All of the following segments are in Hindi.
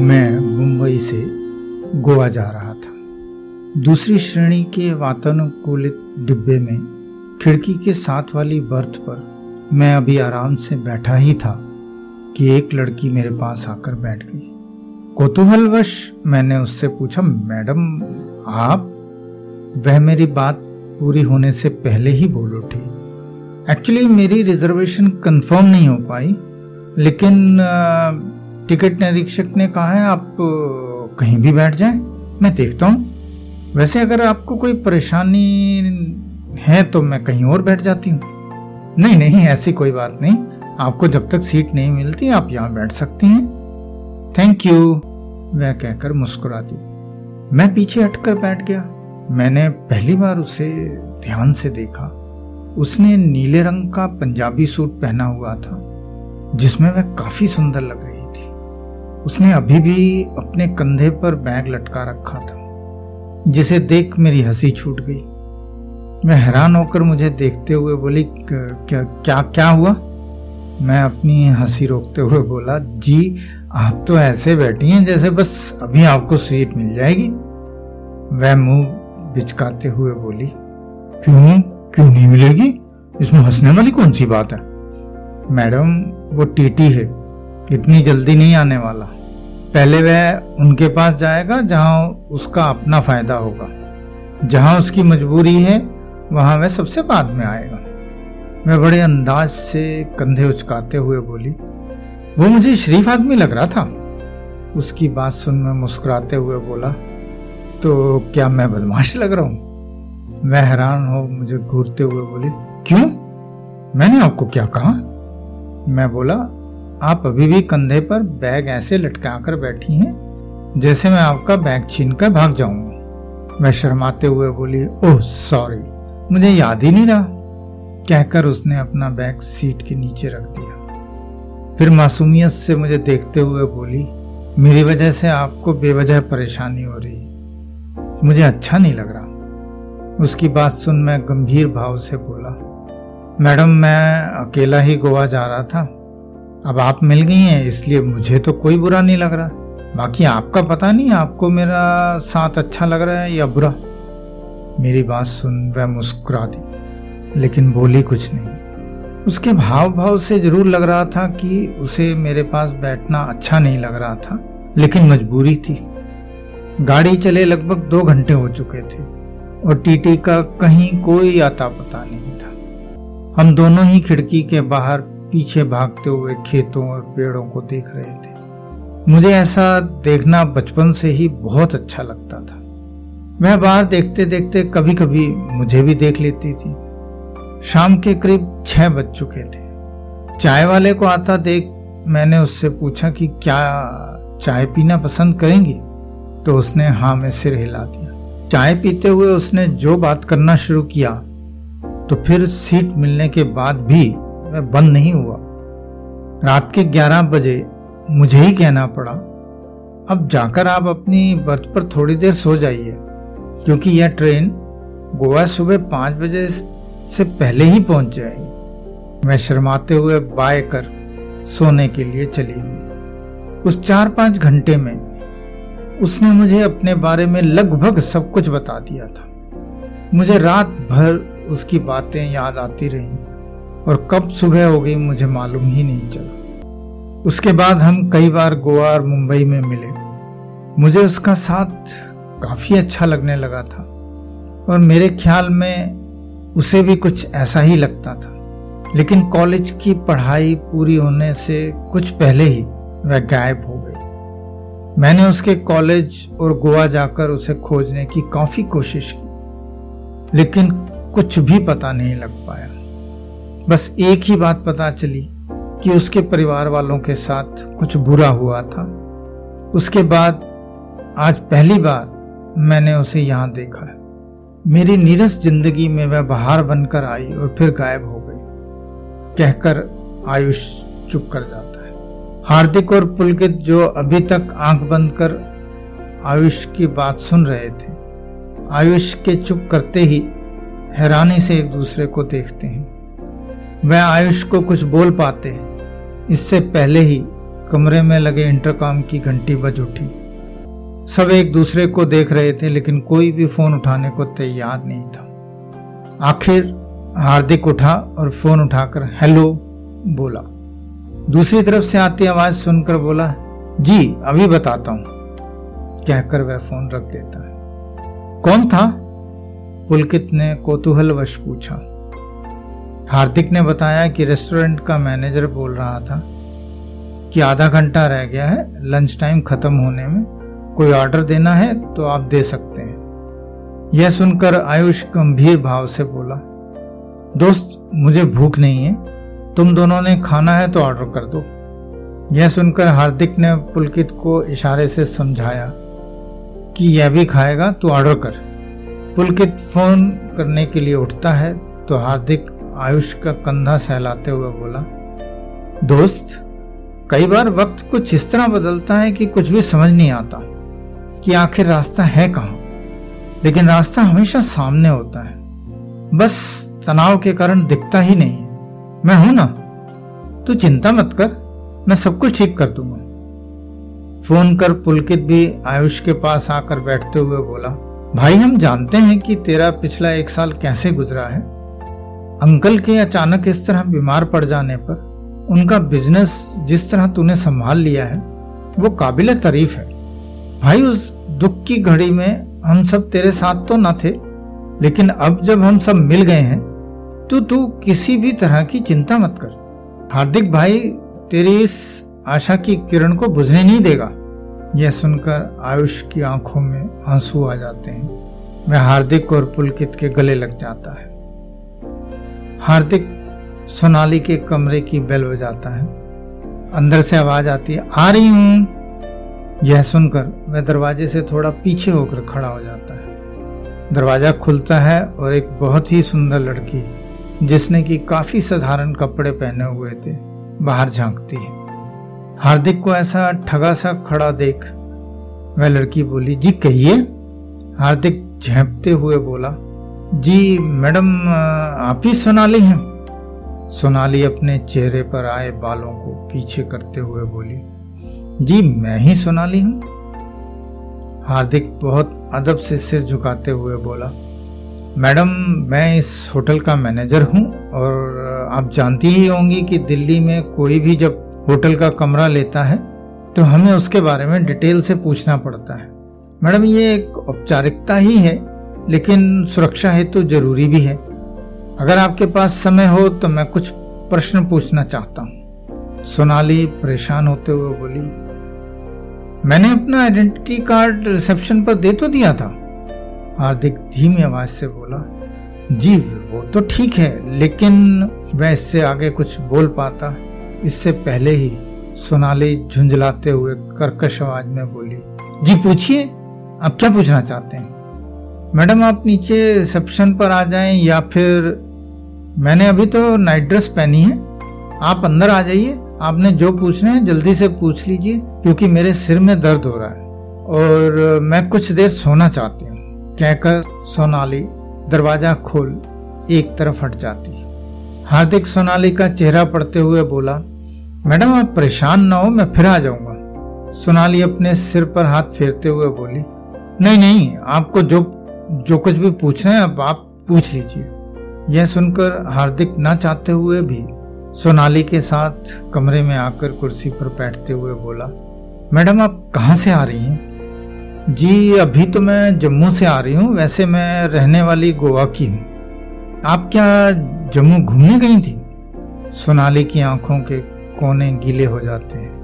मैं मुंबई से गोवा जा रहा था। दूसरी श्रेणी के वातानुकूलित डिब्बे में खिड़की के साथ वाली बर्थ पर मैं अभी आराम से बैठा ही था कि एक लड़की मेरे पास आकर बैठ गई। कौतूहलवश मैंने उससे पूछा, मैडम, आप? वह मेरी बात पूरी होने से पहले ही बोल उठी। एक्चुअली मेरी रिजर्वेशन कंफर्म नहीं हो पाई, लेकिन टिकट निरीक्षक ने कहा है, आप कहीं भी बैठ जाएँ। मैं देखता हूँ। वैसे अगर आपको कोई परेशानी है तो मैं कहीं और बैठ जाती हूँ। नहीं नहीं, ऐसी कोई बात नहीं। आपको जब तक सीट नहीं मिलती, आप यहाँ बैठ सकती हैं। थैंक यू वह कहकर मुस्कुरा दी मैं पीछे हटकर बैठ गया। मैंने पहली बार उसे ध्यान से देखा। उसने नीले रंग का पंजाबी सूट पहना हुआ था, जिसमें वह काफ़ी सुंदर लग रही थी। उसने अभी भी अपने कंधे पर बैग लटका रखा था, जिसे देख मेरी हँसी छूट गई। मैं हैरान होकर मुझे देखते हुए बोली क्या क्या क्या हुआ? मैं अपनी हँसी रोकते हुए बोला, जी, आप तो ऐसे बैठी हैं जैसे बस अभी आपको सीट मिल जाएगी। वह मुँह बिचकाते हुए बोली, क्यों? क्यों नहीं मिलेगी? इसमें हंसने वाली कौन सी बात है? मैडम, वो टीटी है। इतनी जल्दी नहीं आने वाला। पहले वह उनके पास जाएगा जहाँ उसका अपना फ़ायदा होगा। जहाँ उसकी मजबूरी है, वहाँ वह सबसे बाद में आएगा। मैं बड़े अंदाज से कंधे उचकाते हुए बोली, वो मुझे शरीफ आदमी लग रहा था? उसकी बात सुन मैं मुस्कुराते हुए बोला तो क्या मैं बदमाश लग रहा हूँ? मैं हैरान हो मुझे घूरते हुए बोली, क्यों? मैंने आपको क्या कहा? मैं बोला आप अभी भी कंधे पर बैग ऐसे लटका कर बैठी हैं, जैसे मैं आपका बैग छीन कर भाग जाऊँगा मैं शर्माते हुए बोली, ओह, सॉरी, मुझे याद ही नहीं रहा, कहकर उसने अपना बैग सीट के नीचे रख दिया। फिर मासूमियत से मुझे देखते हुए बोली, मेरी वजह से आपको बेवजह परेशानी हो रही मुझे अच्छा नहीं लग रहा। उसकी बात सुन मैं गंभीर भाव से बोला, मैडम, मैं अकेला ही गोवा जा रहा था। अब आप मिल गई हैं, इसलिए मुझे तो कोई बुरा नहीं लग रहा। बाकी आपका पता नहीं, आपको मेरा साथ अच्छा लग रहा है या बुरा? मेरी बात सुन, वह मुस्कुरा दी, लेकिन बोली कुछ नहीं। उसके भाव भाव से ज़रूर लग रहा था कि उसे मेरे पास बैठना अच्छा नहीं लग रहा था, लेकिन मजबूरी थी। गाड़ी चले लगभग दो घंटे हो चुके थे, और टीटी का कहीं कोई आता पता नहीं था। हम दोनों ही खिड़की के बाहर पीछे भागते हुए खेतों और पेड़ों को देख रहे थे। मुझे ऐसा देखना बचपन से ही बहुत अच्छा लगता था। मैं बाहर देखते देखते कभी कभी मुझे भी देख लेती थी। शाम के करीब छह बज चुके थे। चाय वाले को आता देख मैंने उससे पूछा कि, क्या चाय पीना पसंद करेंगी? तो उसने हाँ में सिर हिला दिया। चाय पीते हुए उसने जो बात करना शुरू किया तो फिर सीट मिलने के बाद भी वह बंद नहीं हुआ। रात के 11 बजे मुझे ही कहना पड़ा, अब जाकर आप अपनी बर्थ पर थोड़ी देर सो जाइए, क्योंकि यह ट्रेन गोवा सुबह पाँच बजे से पहले ही पहुँच जाएगी। मैं शर्माते हुए बाय कर सोने के लिए चली गई। उस चार पाँच घंटे में उसने मुझे अपने बारे में लगभग सब कुछ बता दिया था। मुझे रात भर उसकी बातें याद आती रहीं। और कब सुबह हो गई मुझे मालूम ही नहीं चला। उसके बाद हम कई बार गोवा और मुंबई में मिले। मुझे उसका साथ काफ़ी अच्छा लगने लगा था और मेरे ख्याल में उसे भी कुछ ऐसा ही लगता था। लेकिन कॉलेज की पढ़ाई पूरी होने से कुछ पहले ही वह गायब हो गई। मैंने उसके कॉलेज और गोवा जाकर उसे खोजने की काफ़ी कोशिश की, लेकिन कुछ भी पता नहीं लग पाया। बस एक ही बात पता चली कि उसके परिवार वालों के साथ कुछ बुरा हुआ था। उसके बाद आज पहली बार मैंने उसे यहाँ देखा है। मेरी नीरस ज़िंदगी में वह बाहर बनकर आई और फिर गायब हो गई, कहकर आयुष चुप कर जाता है। हार्दिक और पुलकित जो अभी तक आँख बंद कर आयुष की बात सुन रहे थे, आयुष के चुप करते ही हैरानी से एक दूसरे को देखते हैं। वह आयुष को कुछ बोल पाते। इससे पहले ही कमरे में लगे इंटरकॉम की घंटी बज उठी। सब एक दूसरे को देख रहे थे, लेकिन कोई भी फ़ोन उठाने को तैयार नहीं था। आखिर हार्दिक उठा और फ़ोन उठाकर हेलो बोला। दूसरी तरफ़ से आती आवाज़ सुनकर बोला, जी, अभी बताता हूँ, कहकर वह फ़ोन रख देता है। कौन था? पुलकित ने कोतूहलवश पूछा। हार्दिक ने बताया कि रेस्टोरेंट का मैनेजर बोल रहा था कि आधा घंटा रह गया है लंच टाइम खत्म होने में। कोई ऑर्डर देना है तो आप दे सकते हैं। यह सुनकर आयुष गंभीर भाव से बोला, दोस्त, मुझे भूख नहीं है। तुम दोनों ने खाना है तो ऑर्डर कर दो। यह सुनकर हार्दिक ने पुलकित को इशारे से समझाया कि यह भी खाएगा तो ऑर्डर कर। पुलकित फ़ोन करने के लिए उठता है तो हार्दिक आयुष का कंधा सहलाते हुए बोला, दोस्त, कई बार वक्त कुछ इस तरह बदलता है कि कुछ भी समझ नहीं आता कि आखिर रास्ता है कहाँ। लेकिन रास्ता हमेशा सामने होता है। बस तनाव के कारण दिखता ही नहीं है। मैं हूँ ना? तू चिंता मत कर, मैं सब कुछ ठीक कर दूँगा। फ़ोन कर पुलकित भी आयुष के पास आकर बैठते हुए बोला, भाई, हम जानते हैं कि तेरा पिछला एक साल कैसे गुजरा है। अंकल के अचानक इस तरह बीमार पड़ जाने पर उनका बिज़नेस जिस तरह तूने संभाल लिया है, वो काबिल तारीफ़ है। भाई, उस दुख की घड़ी में हम सब तेरे साथ तो न थे, लेकिन अब जब हम सब मिल गए हैं तो तू किसी भी तरह की चिंता मत कर। हार्दिक भाई, तेरी इस आशा की किरण को बुझने नहीं देगा। यह सुनकर आयुष की आँखों में आँसू आ जाते हैं। वह हार्दिक और पुलकित के गले लग जाता है। हार्दिक सोनाली के कमरे की बेल बजाता है। अंदर से आवाज़ आती है, आ रही हूँ। यह सुनकर वह दरवाजे से थोड़ा पीछे होकर खड़ा हो जाता है। दरवाज़ा खुलता है और एक बहुत ही सुंदर लड़की, जिसने की काफ़ी साधारण कपड़े पहने हुए थे, बाहर झांकती है। हार्दिक को ऐसा ठगा सा खड़ा देख वह लड़की बोली, जी कहिए। हार्दिक झेपते हुए बोला जी, मैडम, आप ही सोनाली हैं। सोनाली अपने चेहरे पर आए बालों को पीछे करते हुए बोली, जी, मैं ही सोनाली हूँ। हार्दिक बहुत अदब से सिर झुकाते हुए बोला, मैडम, मैं इस होटल का मैनेजर हूँ और आप जानती ही होंगी कि दिल्ली में कोई भी जब होटल का कमरा लेता है तो हमें उसके बारे में डिटेल से पूछना पड़ता है। मैडम, ये एक औपचारिकता ही है। लेकिन सुरक्षा हेतु तो ज़रूरी भी है। अगर आपके पास समय हो तो मैं कुछ प्रश्न पूछना चाहता हूँ। सोनाली परेशान होते हुए बोली, मैंने अपना आइडेंटिटी कार्ड रिसेप्शन पर दे तो दिया था? हार्दिक धीमी आवाज़ से बोला, जी, वो तो ठीक है, लेकिन वह इससे आगे कुछ बोल पाता। इससे पहले ही सोनाली झुंझलाते हुए कर्कश आवाज़ में बोली, जी, पूछिए, आप क्या पूछना चाहते हैं? मैडम, आप नीचे रिसेप्शन पर आ जाएँ या फिर मैंने अभी तो नाइट ड्रेस पहनी है। आप अंदर आ जाइए। आपने जो पूछना है, जल्दी से पूछ लीजिए, क्योंकि मेरे सिर में दर्द हो रहा है। और मैं कुछ देर सोना चाहती हूँ। कहकर सोनाली दरवाज़ा खोल एक तरफ़ हट जाती। हार्दिक सोनाली का चेहरा पड़ते हुए बोला, मैडम, आप परेशान ना हो, मैं फिर आ जाऊँगा। सोनाली अपने सिर पर हाथ फेरते हुए बोली, नहीं नहीं, आपको जो जो कुछ भी पूछना है, अब आप पूछ लीजिए। यह सुनकर हार्दिक ना चाहते हुए भी सोनाली के साथ कमरे में आकर कुर्सी पर बैठते हुए बोला, मैडम, आप कहाँ से आ रही हैं? जी, अभी तो मैं जम्मू से आ रही हूँ, वैसे मैं रहने वाली गोवा की हूँ। आप क्या जम्मू घूमने गई थी? सोनाली की आँखों के कोने गीले हो जाते हैं।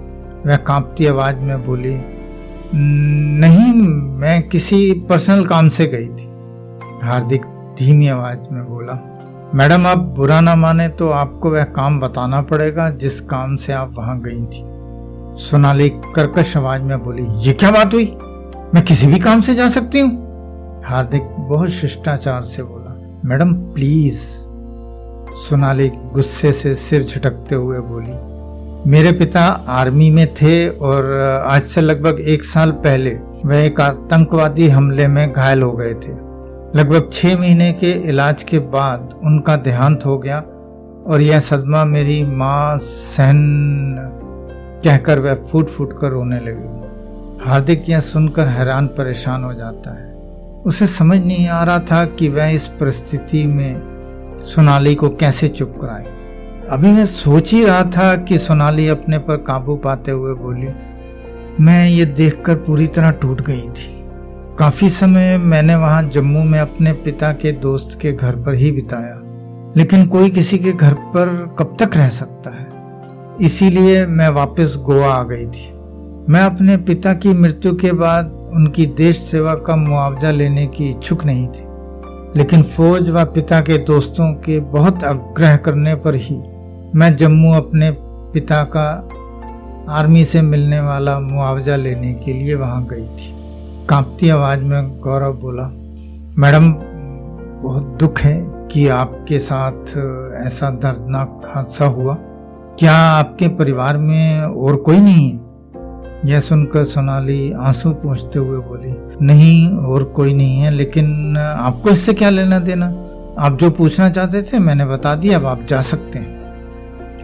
वह कांपती आवाज़ में बोली नहीं, मैं किसी पर्सनल काम से गई थी। हार्दिक धीमी आवाज़ में बोला, मैडम, आप बुरा ना माने तो आपको वह काम बताना पड़ेगा जिस काम से आप वहाँ गई थी। सोनाली कर्कश आवाज़ में बोली, ये क्या बात हुई? मैं किसी भी काम से जा सकती हूँ? हार्दिक बहुत शिष्टाचार से बोला, मैडम, प्लीज़। सोनाली गुस्से से सिर झटकते हुए बोली मेरे पिता आर्मी में थे और आज से लगभग एक साल पहले वह एक आतंकवादी हमले में घायल हो गए थे। लगभग छह महीने के इलाज के बाद उनका देहांत हो गया और यह सदमा मेरी माँ सहन कहकर वह फूट फूट कर रोने लगी। हार्दिक यह सुनकर हैरान परेशान हो जाता है। उसे समझ नहीं आ रहा था कि वह इस परिस्थिति में सोनाली को कैसे चुप कराए। अभी मैं सोच ही रहा था कि सोनाली अपने पर काबू पाते हुए बोली, मैं ये देखकर पूरी तरह टूट गई थी। काफ़ी समय मैंने वहाँ जम्मू में अपने पिता के दोस्त के घर पर ही बिताया, लेकिन कोई किसी के घर पर कब तक रह सकता है? इसीलिए मैं वापस गोवा आ गई थी। मैं अपने पिता की मृत्यु के बाद उनकी देश सेवा का मुआवजा लेने की इच्छुक नहीं थी, लेकिन फौज व पिता के दोस्तों के बहुत आग्रह करने पर ही मैं जम्मू अपने पिता का आर्मी से मिलने वाला मुआवजा लेने के लिए वहाँ गई थी। कांपती आवाज़ में गौरव बोला, मैडम, बहुत दुख है कि आपके साथ ऐसा दर्दनाक हादसा हुआ। क्या आपके परिवार में और कोई नहीं है? यह सुनकर सोनाली आँसू पहुँचते हुए बोली, नहीं, और कोई नहीं है, लेकिन आपको इससे क्या लेना देना? आप जो पूछना चाहते थे, मैंने बता दिया, अब आप जा सकते हैं।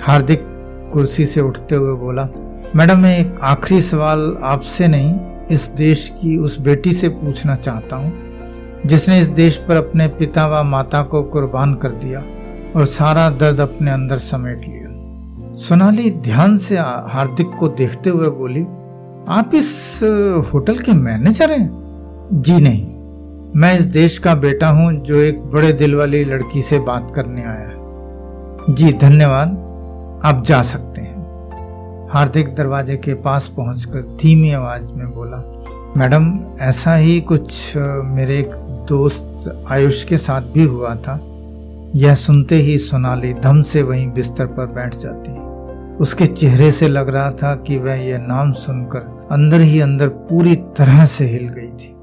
हार्दिक कुर्सी से उठते हुए बोला, मैडम, मैं एक आखिरी सवाल आपसे नहीं, इस देश की उस बेटी से पूछना चाहता हूँ, जिसने इस देश पर अपने पिता व माता को कुर्बान कर दिया और सारा दर्द अपने अंदर समेट लिया। सोनाली ध्यान से हार्दिक को देखते हुए बोली, आप इस होटल के मैनेजर हैं? जी नहीं, मैं इस देश का बेटा हूँ, जो एक बड़े दिल वाली लड़की से बात करने आया है। जी, धन्यवाद। आप जा सकते हैं। हार्दिक दरवाजे के पास पहुंचकर धीमी आवाज़ में बोला, मैडम, ऐसा ही कुछ मेरे एक दोस्त आयुष के साथ भी हुआ था। यह सुनते ही सोनाली धम से वहीं बिस्तर पर बैठ जाती। उसके चेहरे से लग रहा था कि वह यह नाम सुनकर अंदर ही अंदर पूरी तरह से हिल गई थी।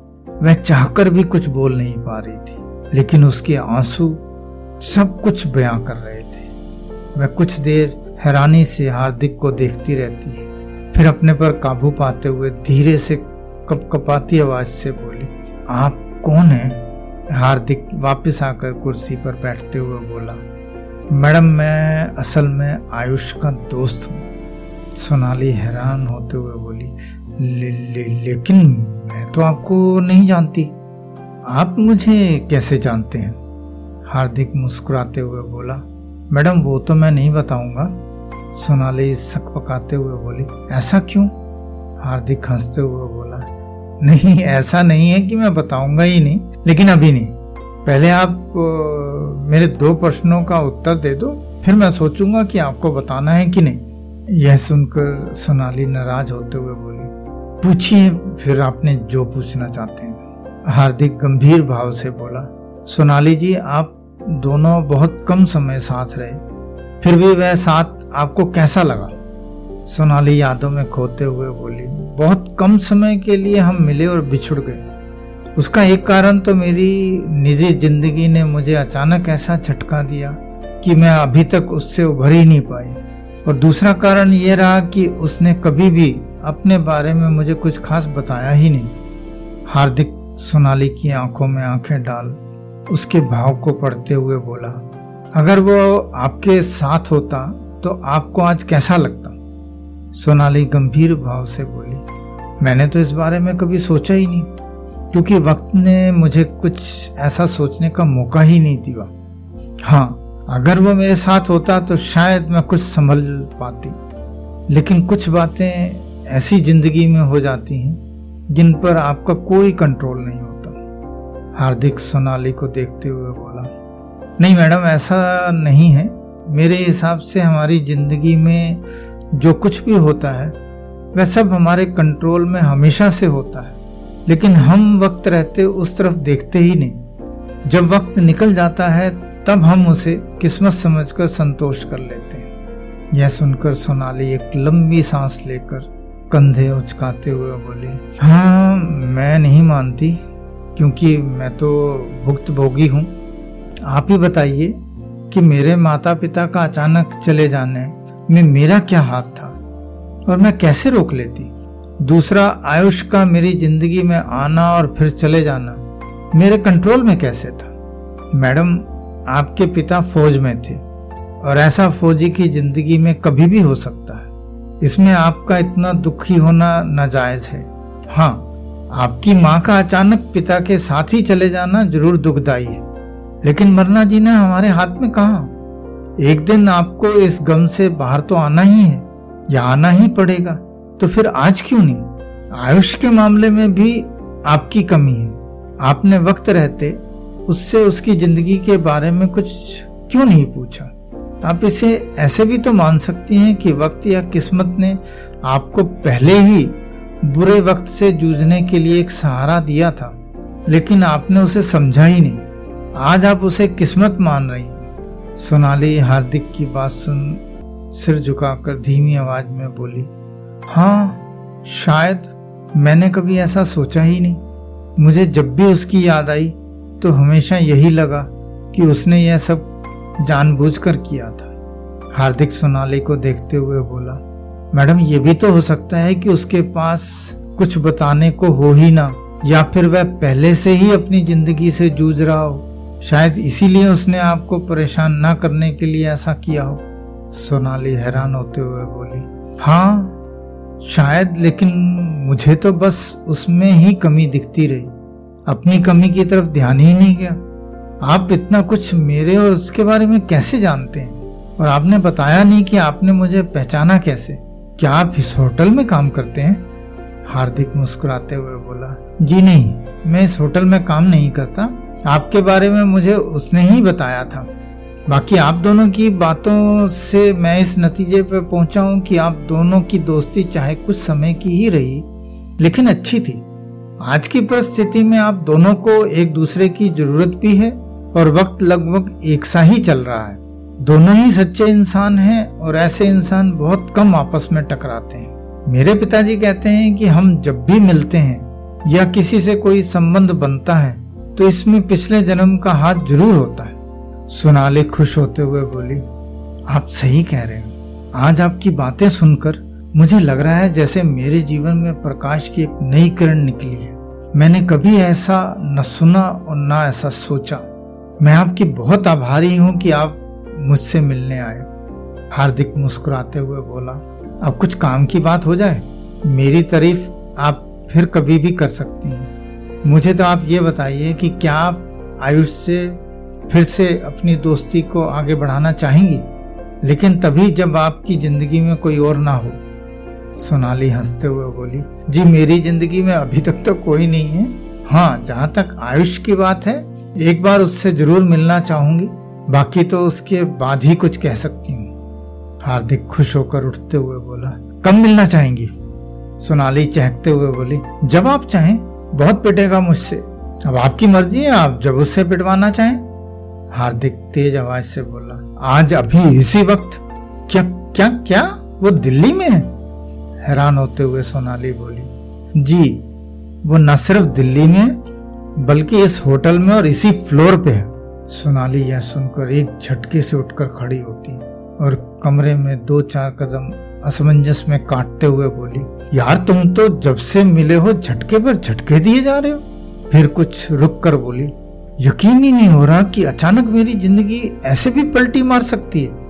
वह चाहकर भी कुछ बोल नहीं पा रही थी, लेकिन उसके आँसू सब कुछ बयां कर रहे थे। वह कुछ देर हैरानी से हार्दिक को देखती रहती है। फिर अपने पर काबू पाते हुए धीरे से कपकपाती आवाज़ से बोली आप कौन हैं? हार्दिक वापस आकर कुर्सी पर बैठते हुए बोला मैडम मैं असल में आयुष का दोस्त हूँ। सोनाली हैरान होते हुए बोली ले, ले, लेकिन मैं तो आपको नहीं जानती। आप मुझे कैसे जानते हैं? हार्दिक मुस्कुराते हुए बोला मैडम वो तो मैं नहीं बताऊँगा। सोनाली सक पकाते हुए बोली, ऐसा क्यों? हार्दिक हँसते हुए बोला, नहीं, ऐसा नहीं है कि मैं बताऊँगा ही नहीं, लेकिन अभी नहीं। पहले आप मेरे दो प्रश्नों का उत्तर दे दो, फिर मैं सोचूँगा कि आपको बताना है कि नहीं। यह सुनकर सोनाली नाराज़ होते हुए बोली, पूछिए, फिर आपने जो पूछना चाहते हैं। हार्दिक गंभीर भाव से बोला, सोनाली जी, आप दोनों बहुत कम समय साथ रहे, फिर भी वह साथ आपको कैसा लगा? सोनाली यादों में खोते हुए बोली, बहुत कम समय के लिए हम मिले और बिछुड़ गए। उसका एक कारण तो मेरी निजी ज़िंदगी ने मुझे अचानक ऐसा झटका दिया कि मैं अभी तक उससे उभर ही नहीं पाई। और दूसरा कारण यह रहा कि उसने कभी भी अपने बारे में मुझे कुछ खास बताया ही नहीं। हार्दिक सोनाली की आँखों में आँखें डाल, उसके भाव को पढ़ते हुए बोला, अगर वो आपके साथ होता तो आपको आज कैसा लगता? सोनाली गंभीर भाव से बोली, मैंने तो इस बारे में कभी सोचा ही नहीं, क्योंकि वक्त ने मुझे कुछ ऐसा सोचने का मौका ही नहीं दिया। हाँ अगर वो मेरे साथ होता तो शायद मैं कुछ संभल पाती, लेकिन कुछ बातें ऐसी ज़िंदगी में हो जाती हैं, जिन पर आपका कोई कंट्रोल नहीं होता। हार्दिक सोनाली को देखते हुए बोला, नहीं मैडम, ऐसा नहीं है। मेरे हिसाब से हमारी ज़िंदगी में जो कुछ भी होता है, वह सब हमारे कंट्रोल में हमेशा से होता है। लेकिन हम वक्त रहते उस तरफ़ देखते ही नहीं। जब वक्त निकल जाता है, तब हम उसे किस्मत समझकर संतोष कर लेते हैं। यह सुनकर सोनाली एक लंबी सांस लेकर कंधे उचकाते हुए बोली हाँ मैं नहीं मानती, क्योंकि मैं तो भुक्त भोगी हूँ। आप ही बताइए कि मेरे माता पिता का अचानक चले जाने में मेरा क्या हाथ था और मैं कैसे रोक लेती? दूसरा, आयुष का मेरी ज़िंदगी में आना और फिर चले जाना मेरे कंट्रोल में कैसे था? मैडम, आपके पिता फौज में थे और ऐसा फौजी की ज़िंदगी में कभी भी हो सकता है। इसमें आपका इतना दुखी होना नाजायज है। हाँ आपकी माँ का अचानक पिता के साथ ही चले जाना ज़रूर दुखदाई है। लेकिन मरना जीना हमारे हाथ में कहा? एक दिन आपको इस गम से बाहर तो आना ही है, या आना ही पड़ेगा। तो फिर आज क्यों नहीं? आयुष के मामले में भी आपकी कमी है। आपने वक्त रहते उससे उसकी ज़िंदगी के बारे में कुछ क्यों नहीं पूछा? आप इसे ऐसे भी तो मान सकती हैं कि वक्त या किस्मत ने आपको पहले ही बुरे वक्त से जूझने के लिए एक सहारा दिया था, लेकिन आपने उसे समझा ही नहीं। आज आप उसे किस्मत मान रही सोनाली हार्दिक की बात सुन, सिर झुकाकर धीमी आवाज़ में बोली हाँ शायद मैंने कभी ऐसा सोचा ही नहीं। मुझे जब भी उसकी याद आई तो हमेशा यही लगा कि उसने यह सब जानबूझकर किया था। हार्दिक सोनाली को देखते हुए बोला, मैडम, ये भी तो हो सकता है कि उसके पास कुछ बताने को हो ही ना, या फिर वह पहले से ही अपनी ज़िंदगी से जूझ रहा हो। शायद इसीलिए उसने आपको परेशान ना करने के लिए ऐसा किया हो। सोनाली हैरान होते हुए बोली हाँ शायद, लेकिन मुझे तो बस उसमें ही कमी दिखती रही। अपनी कमी की तरफ़ ध्यान ही नहीं गया। आप इतना कुछ मेरे और उसके बारे में कैसे जानते हैं? और आपने बताया नहीं कि आपने मुझे पहचाना कैसे? क्या आप इस होटल में काम करते हैं? हार्दिक मुस्कुराते हुए बोला, जी नहीं, मैं इस होटल में काम नहीं करता। आपके बारे में मुझे उसने ही बताया था। बाकी आप दोनों की बातों से मैं इस नतीजे पर पहुँचा हूँ कि आप दोनों की दोस्ती चाहे कुछ समय की ही रही, लेकिन अच्छी थी। आज की परिस्थिति में आप दोनों को एक दूसरे की ज़रूरत भी है और वक्त लगभग एक सा ही चल रहा है। दोनों ही सच्चे इंसान हैं और ऐसे इंसान बहुत कम आपस में टकराते हैं। मेरे पिताजी कहते हैं कि हम जब भी मिलते हैं, या किसी से कोई संबंध बनता है तो इसमें पिछले जन्म का हाथ ज़रूर होता है। सोनाली खुश होते हुए बोली, आप सही कह रहे हैं। आज आपकी बातें सुनकर मुझे लग रहा है जैसे मेरे जीवन में प्रकाश की एक नई किरण निकली है। मैंने कभी ऐसा न सुना और न ऐसा सोचा। मैं आपकी बहुत आभारी हूँ कि आप मुझसे मिलने आए। हार्दिक मुस्कुराते हुए बोला, अब कुछ काम की बात हो जाए। मेरी तारीफ़ आप फिर कभी भी कर सकती हैं। मुझे तो आप ये बताइए कि क्या आप आयुष से फिर से अपनी दोस्ती को आगे बढ़ाना चाहेंगी? लेकिन तभी जब आपकी ज़िंदगी में कोई और ना हो। सोनाली हँसते हुए बोली, जी, मेरी ज़िंदगी में अभी तक तो कोई नहीं है। हाँ जहाँ तक आयुष की बात है, एक बार उससे ज़रूर मिलना चाहूँगी। बाकी तो उसके बाद ही कुछ कह सकती हूँ। हार्दिक खुश होकर उठते हुए बोला, कब मिलना चाहेंगी? सोनाली चहकते हुए बोली, जब आप चाहें। बहुत पिटेगा मुझसे। अब आपकी मर्ज़ी है, आप जब उससे पिटवाना चाहें। हार्दिक तेज आवाज़ से बोला, आज अभी इसी वक्त? क्या क्या क्या? वो दिल्ली में है? हैरान होते हुए सोनाली बोली, जी, वो न सिर्फ़ दिल्ली में बल्कि इस होटल में और इसी फ्लोर पे है। सोनाली यह सुनकर एक झटके से उठकर खड़ी होती है और कमरे में दो चार कदम असमंजस में काटते हुए बोली, यार तुम तो जब से मिले हो झटके पर झटके दिए जा रहे हो। फिर कुछ रुक कर बोली, यकीन ही नहीं हो रहा कि अचानक मेरी ज़िंदगी ऐसे भी पलटी मार सकती है।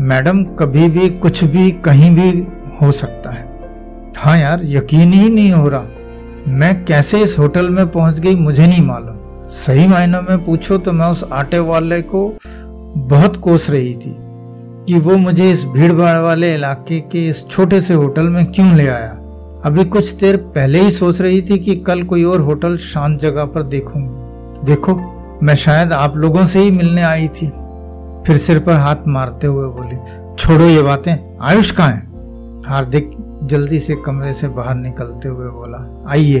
मैडम, कभी भी, कुछ भी, कहीं भी हो सकता है। हाँ यार, यकीन ही नहीं हो रहा। मैं कैसे इस होटल में पहुँच गई मुझे नहीं मालूम। सही मायनों में पूछो तो मैं उस आटे वाले को बहुत कोस रही थी। कि वो मुझे इस भीड़ भाड़ वाले इलाके के इस छोटे से होटल में क्यों ले आया? अभी कुछ देर पहले ही सोच रही थी कि कल कोई और होटल शांत जगह पर देखूँगी। देखो, मैं शायद आप लोगों से ही मिलने आई थी। फिर सिर पर हाथ मारते हुए बोली, छोड़ो ये बातें, आयुष कहाँ है? हार्दिक जल्दी से कमरे से बाहर निकलते हुए बोला, आइए।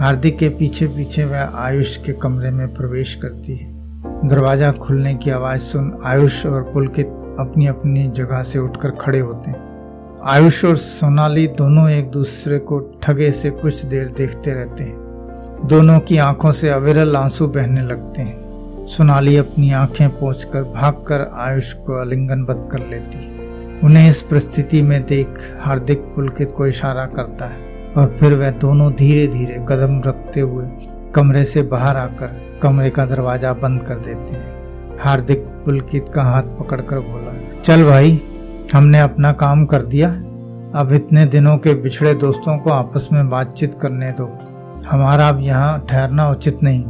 हार्दिक के पीछे पीछे वह आयुष के कमरे में प्रवेश करती है। दरवाज़ा खुलने की आवाज़ सुन आयुष और पुलकित अपनी अपनी जगह से उठकर खड़े होते हैं। आयुष और सोनाली दोनों एक दूसरे को ठगे से कुछ देर देखते रहते हैं। दोनों की आँखों से अविरल आँसू बहने लगते हैं। सोनाली अपनी आँखें पोंछकर भागकर आयुष को आलिंगनबद्ध कर लेती है। उन्हें इस परिस्थिति में देख हार्दिक पुलकित को इशारा करता है और फिर वह दोनों धीरे धीरे कदम रखते हुए कमरे से बाहर आकर कमरे का दरवाज़ा बंद कर देते हैं। हार्दिक पुलकित का हाथ पकड़कर बोला, चल भाई, हमने अपना काम कर दिया। अब इतने दिनों के बिछड़े दोस्तों को आपस में बातचीत करने दो। हमारा अब यहाँ ठहरना उचित नहीं।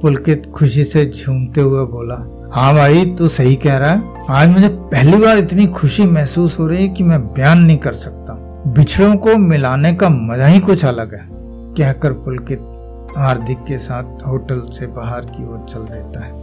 पुलकित खुशी से झूमते हुए बोला हाँ भाई, तू सही कह रहा है। आज मुझे पहली बार इतनी खुशी महसूस हो रही है कि मैं बयान नहीं कर सकता। बिछड़ों को मिलाने का मज़ा ही कुछ अलग है, कहकर पुलकित हार्दिक के साथ होटल से बाहर की ओर चल देता है।